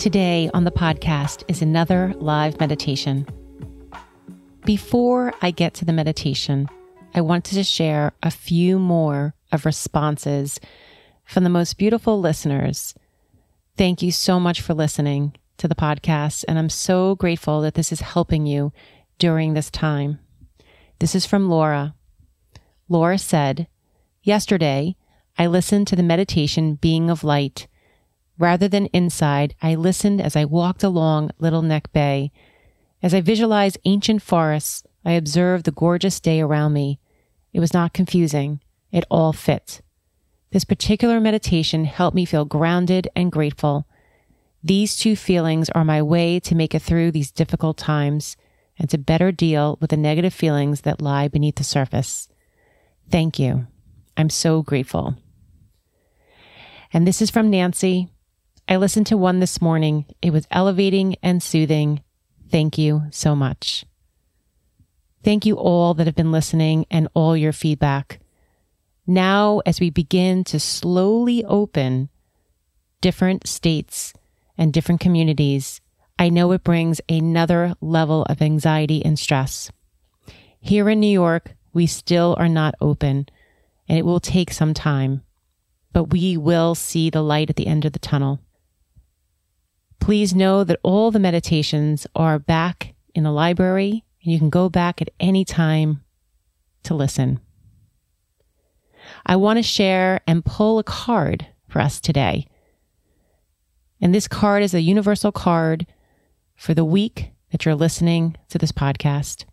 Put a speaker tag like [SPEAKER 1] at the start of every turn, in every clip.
[SPEAKER 1] Today on the podcast is another live meditation. Before I get to the meditation, I wanted to share a few more of responses from the most beautiful listeners. Thank you so much for listening to the podcast, and I'm so grateful that this is helping you during this time. This is from Laura. Laura said, Yesterday, I listened to the meditation Being of Light Rather than inside, I listened as I walked along Little Neck Bay. As I visualized ancient forests, I observed the gorgeous day around me. It was not confusing. It all fit. This particular meditation helped me feel grounded and grateful. These two feelings are my way to make it through these difficult times and to better deal with the negative feelings that lie beneath the surface. Thank you. I'm so grateful. And this is from Nancy. I listened to one this morning. It was elevating and soothing. Thank you so much. Thank you all that have been listening and all your feedback. Now, as we begin to slowly open different states and different communities, I know it brings another level of anxiety and stress. Here in New York, we still are not open and it will take some time, but we will see the light at the end of the tunnel. Please know that all the meditations are back in the library and you can go back at any time to listen. I want to share and pull a card for us today. And this card is a universal card for the week that you're listening to this podcast.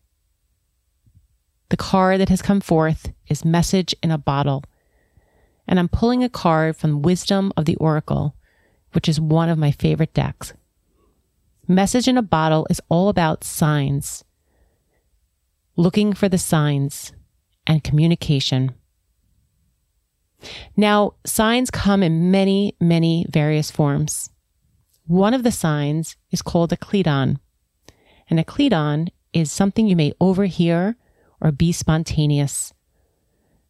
[SPEAKER 1] The card that has come forth is Message in a Bottle. And I'm pulling a card from Wisdom of the Oracle which is one of my favorite decks. Message in a Bottle is all about signs, looking for the signs, and communication. Now, signs come in many, many various forms. One of the signs is called a cledon. And a cledon is something you may overhear or be spontaneous,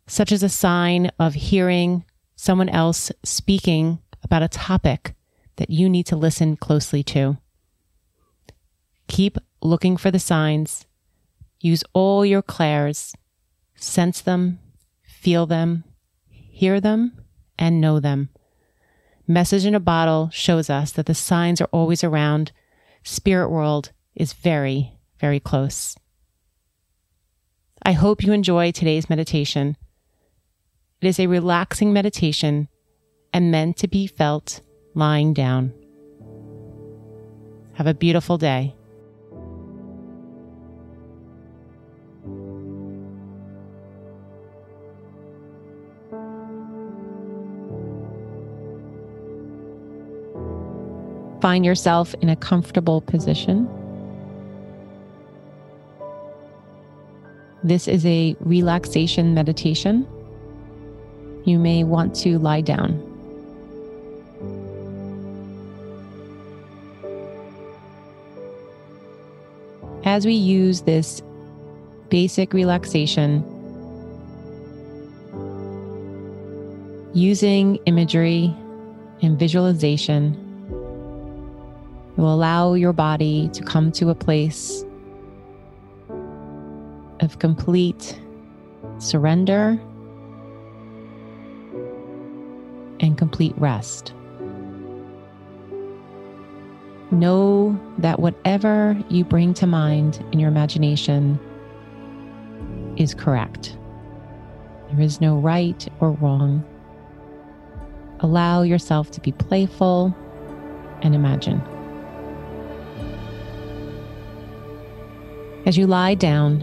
[SPEAKER 1] such as a sign of hearing someone else speaking about a topic that you need to listen closely to. Keep looking for the signs. Use all your clairs. Sense them, feel them, hear them, and know them. Message in a bottle shows us that the signs are always around. Spirit world is very, very close. I hope you enjoy today's meditation. It is a relaxing meditation and meant to be felt lying down. Have a beautiful day. Find yourself in a comfortable position. This is a relaxation meditation. You may want to lie down. As we use this basic relaxation, using imagery and visualization, it will allow your body to come to a place of complete surrender and complete rest. Know that whatever you bring to mind in your imagination is correct. There is no right or wrong. Allow yourself to be playful and imagine. As you lie down,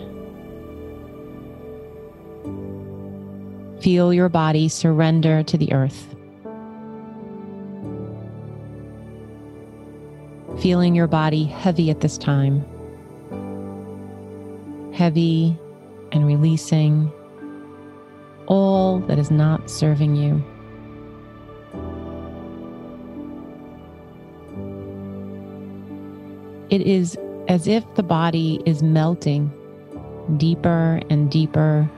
[SPEAKER 1] feel your body surrender to the earth. Feeling your body heavy at this time. Heavy and releasing all that is not serving you. It is as if the body is melting deeper and deeper,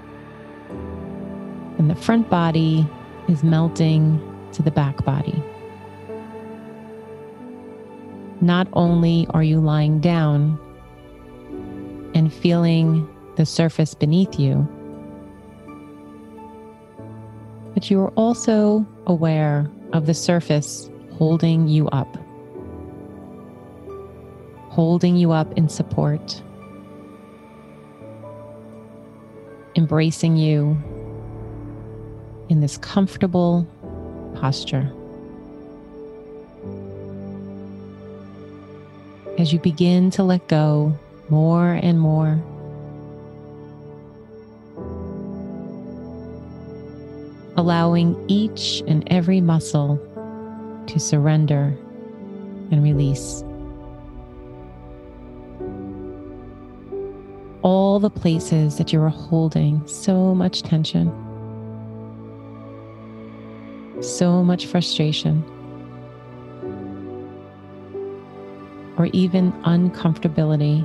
[SPEAKER 1] and the front body is melting to the back body. Not only are you lying down and feeling the surface beneath you, but you are also aware of the surface holding you up holding you up in support, embracing you in this comfortable posture. As you begin to let go more and more, allowing each and every muscle to surrender and release. all the places that you are holding so much tension, so much frustration, or even uncomfortability.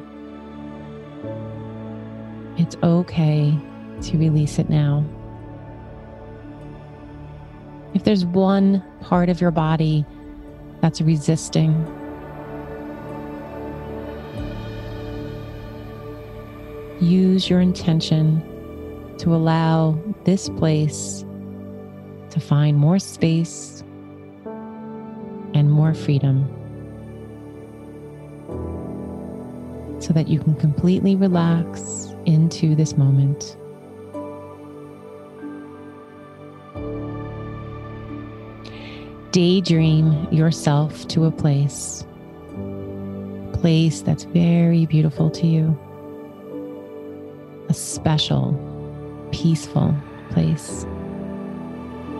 [SPEAKER 1] It's okay to release it now. If there's one part of your body that's resisting, use your intention to allow this place to find more space and more freedom so that you can completely relax into this moment. Daydream yourself to a place, a place that's very beautiful to you a special, peaceful place,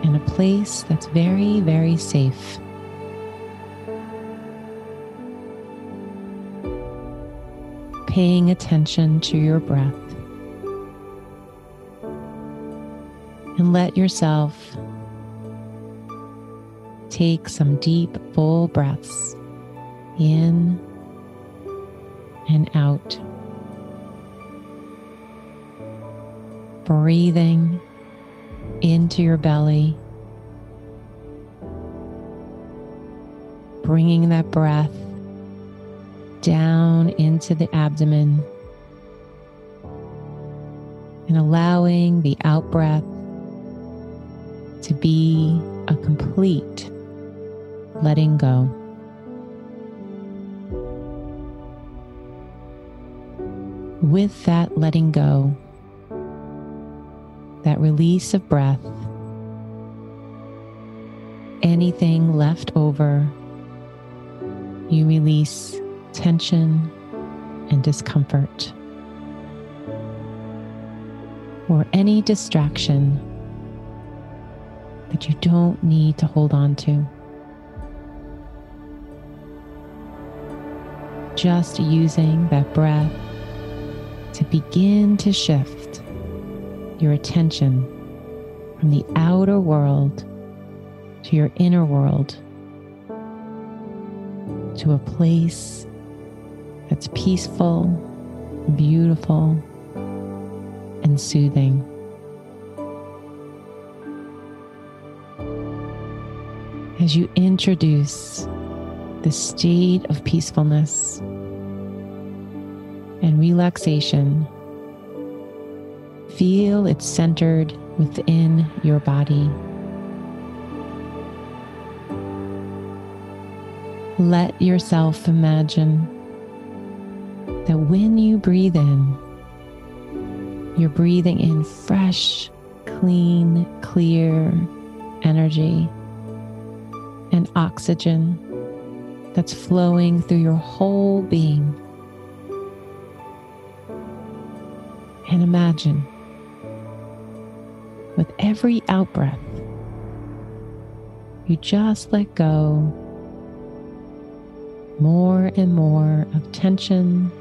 [SPEAKER 1] and a place that's very, very safe. Paying attention to your breath. And let yourself take some deep, full breaths in and out. breathing into your belly, bringing that breath down into the abdomen and allowing the out breath to be a complete letting go. With that letting go, that release of breath, anything left over, you release tension and discomfort, or any distraction that you don't need to hold on to. Just using that breath to begin to shift your attention from the outer world to your inner world to a place that's peaceful, beautiful, and soothing. As you introduce the state of peacefulness and relaxation Feel it centered within your body. Let yourself imagine that when you breathe in, you're breathing in fresh, clean, clear energy and oxygen that's flowing through your whole being. And imagine with every out breath, you just let go more and more of tension,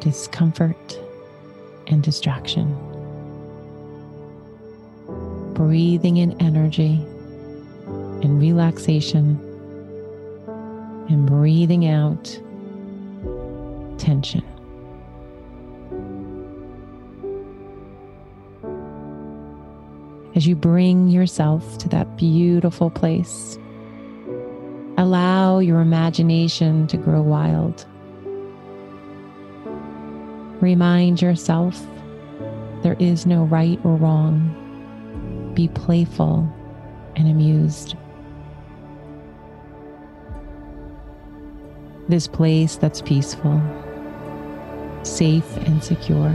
[SPEAKER 1] discomfort, and distraction. Breathing in energy and relaxation, and breathing out tension. As you bring yourself to that beautiful place, allow your imagination to grow wild. Remind yourself there is no right or wrong. Be playful and amused. This place that's peaceful, safe and secure,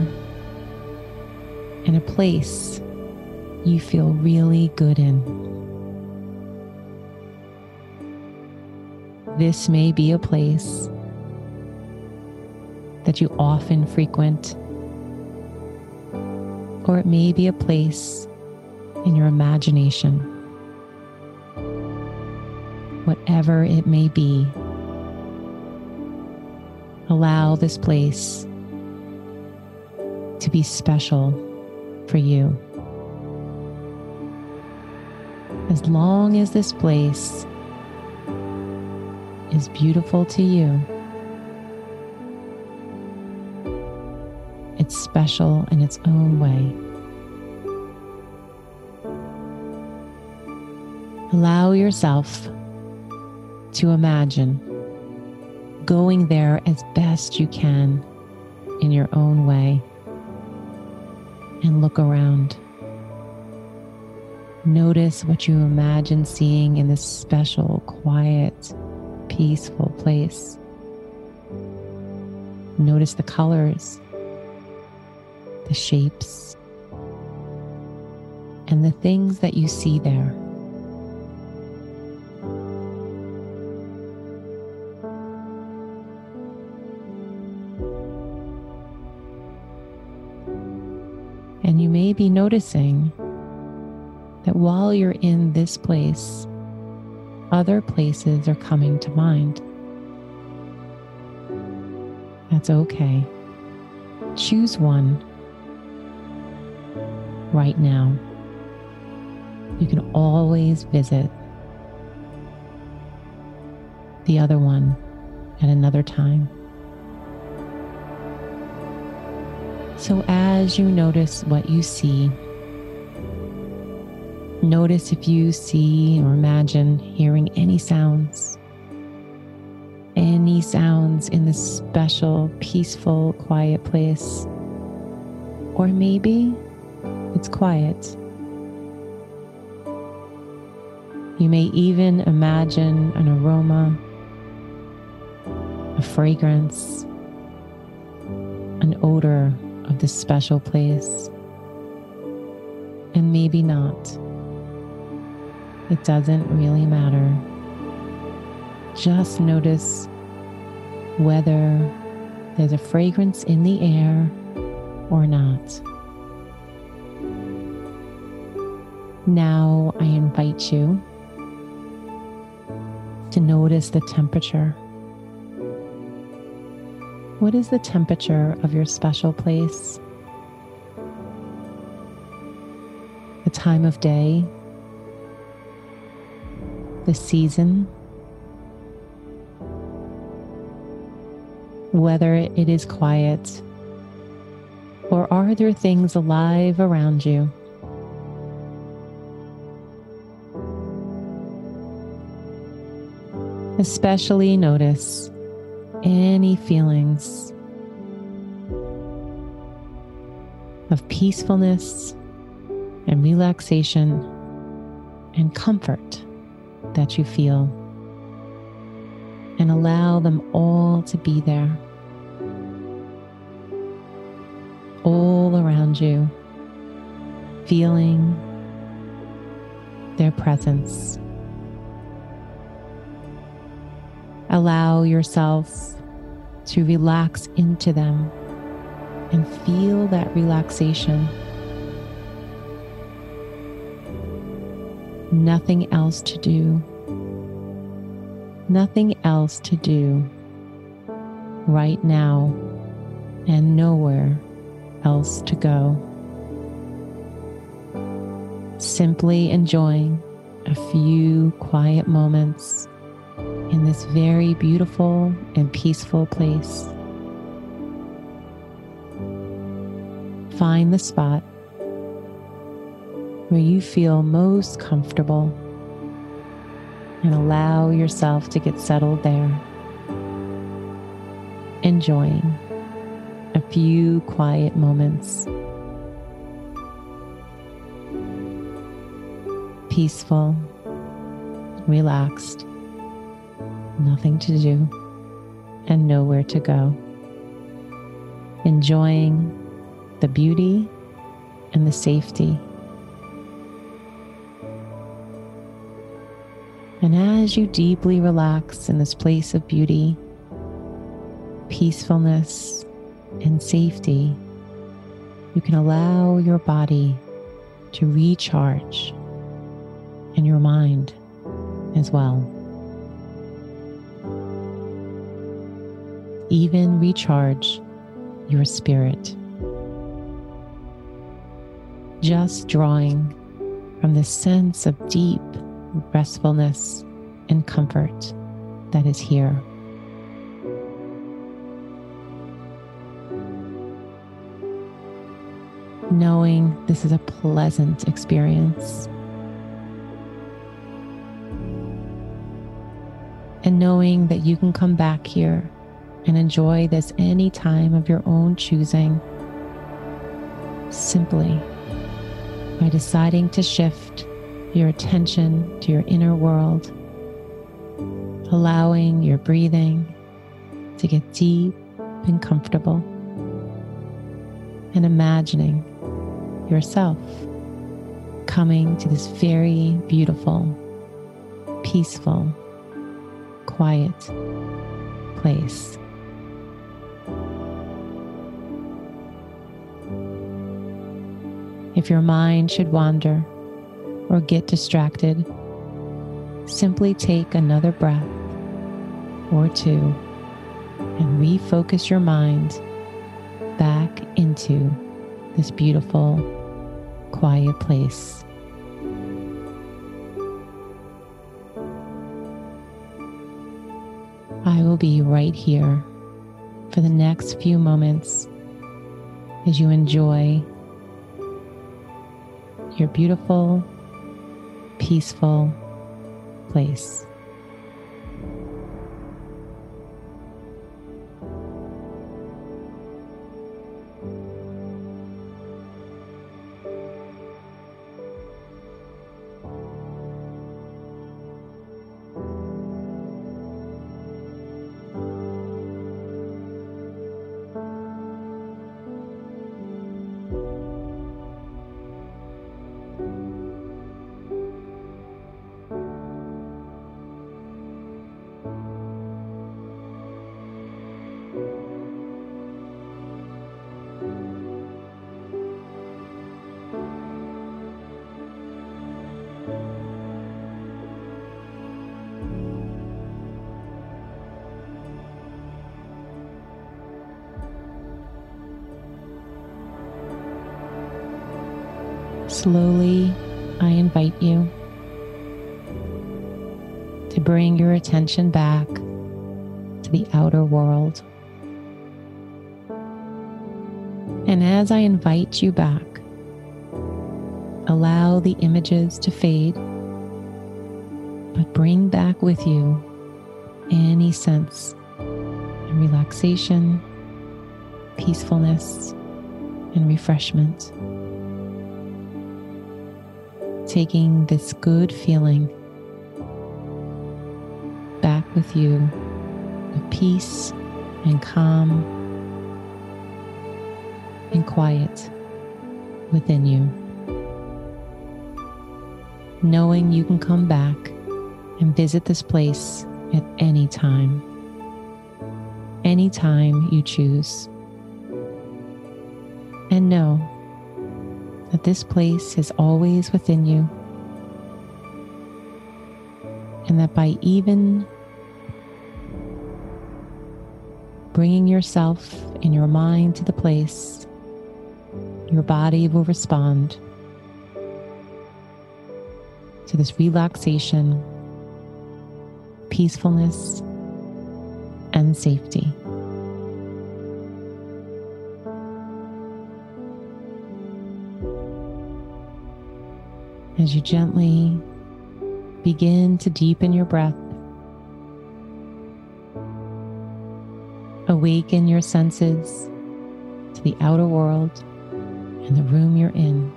[SPEAKER 1] and a place you feel really good in. This may be a place that you often frequent, or it may be a place in your imagination. Whatever it may be, allow this place to be special for you. As long as this place is beautiful to you, it's special in its own way. Allow yourself to imagine going there as best you can in your own way and look around. Notice what you imagine seeing in this special, quiet, peaceful place. Notice the colors, the shapes, and the things that you see there. And you may be noticing that while you're in this place, other places are coming to mind. That's okay. Choose one right now. You can always visit the other one at another time. So, as you notice what you see, Notice if you see or imagine hearing any sounds, any sounds in this special, peaceful, quiet place. Or maybe it's quiet. You may even imagine an aroma, a fragrance, an odor of this special place. And maybe not. It doesn't really matter. Just notice whether there's a fragrance in the air or not. Now I invite you to notice the temperature. What is the temperature of your special place? The time of day the season, whether it is quiet or are there things alive around you? Especially notice any feelings of peacefulness and relaxation and comfort that you feel and allow them all to be there, all around you, feeling their presence. Allow yourself to relax into them and feel that relaxation. Nothing else to do nothing else to do right now and nowhere else to go. Simply enjoying a few quiet moments in this very beautiful and peaceful place. Find the spot where you feel most comfortable and allow yourself to get settled there, enjoying a few quiet moments. Peaceful, relaxed, nothing to do, and nowhere to go. Enjoying the beauty and the safety And as you deeply relax in this place of beauty, peacefulness, and safety, you can allow your body to recharge and your mind as well. Even recharge your spirit. Just drawing from the sense of deep restfulness and comfort that is here. Knowing this is a pleasant experience. And knowing that you can come back here and enjoy this any time of your own choosing simply by deciding to shift your attention to your inner world, allowing your breathing to get deep and comfortable, and imagining yourself coming to this very beautiful, peaceful, quiet place. If your mind should wander, or get distracted, simply take another breath or two and refocus your mind back into this beautiful, quiet place. I will be right here for the next few moments as you enjoy your beautiful peaceful place. Slowly, I invite you to bring your attention back to the outer world. And as I invite you back, allow the images to fade, but bring back with you any sense of relaxation, peacefulness, and refreshment taking this good feeling back with you of peace and calm and quiet within you. Knowing you can come back and visit this place at any time, any time you choose. And know that this place is always within you, and that by even bringing yourself and your mind to the place, your body will respond to this relaxation, peacefulness, and safety. As you gently begin to deepen your breath, awaken your senses to the outer world and the room you're in.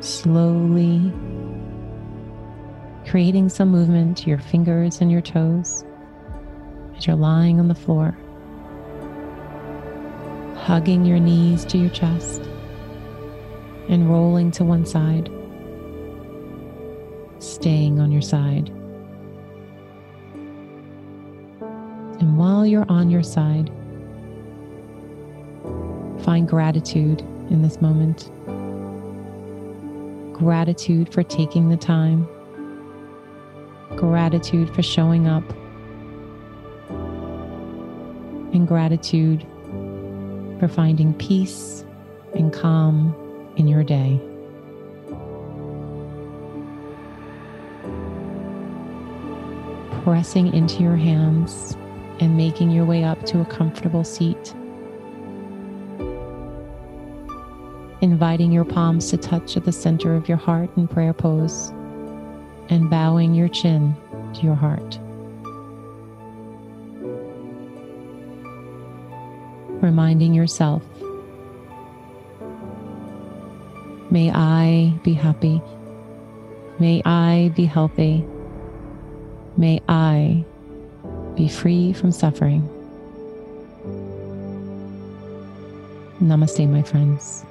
[SPEAKER 1] Slowly creating some movement to your fingers and your toes as you're lying on the floor, hugging your knees to your chest and rolling to one side, staying on your side. And while you're on your side, find gratitude in this moment. Gratitude for taking the time. Gratitude for showing up. And gratitude for finding peace and calm in your day. Pressing into your hands and making your way up to a comfortable seat. Inviting your palms to touch at the center of your heart in prayer pose and bowing your chin to your heart. Reminding yourself, may I be happy. May I be healthy. May I be free from suffering. Namaste, my friends.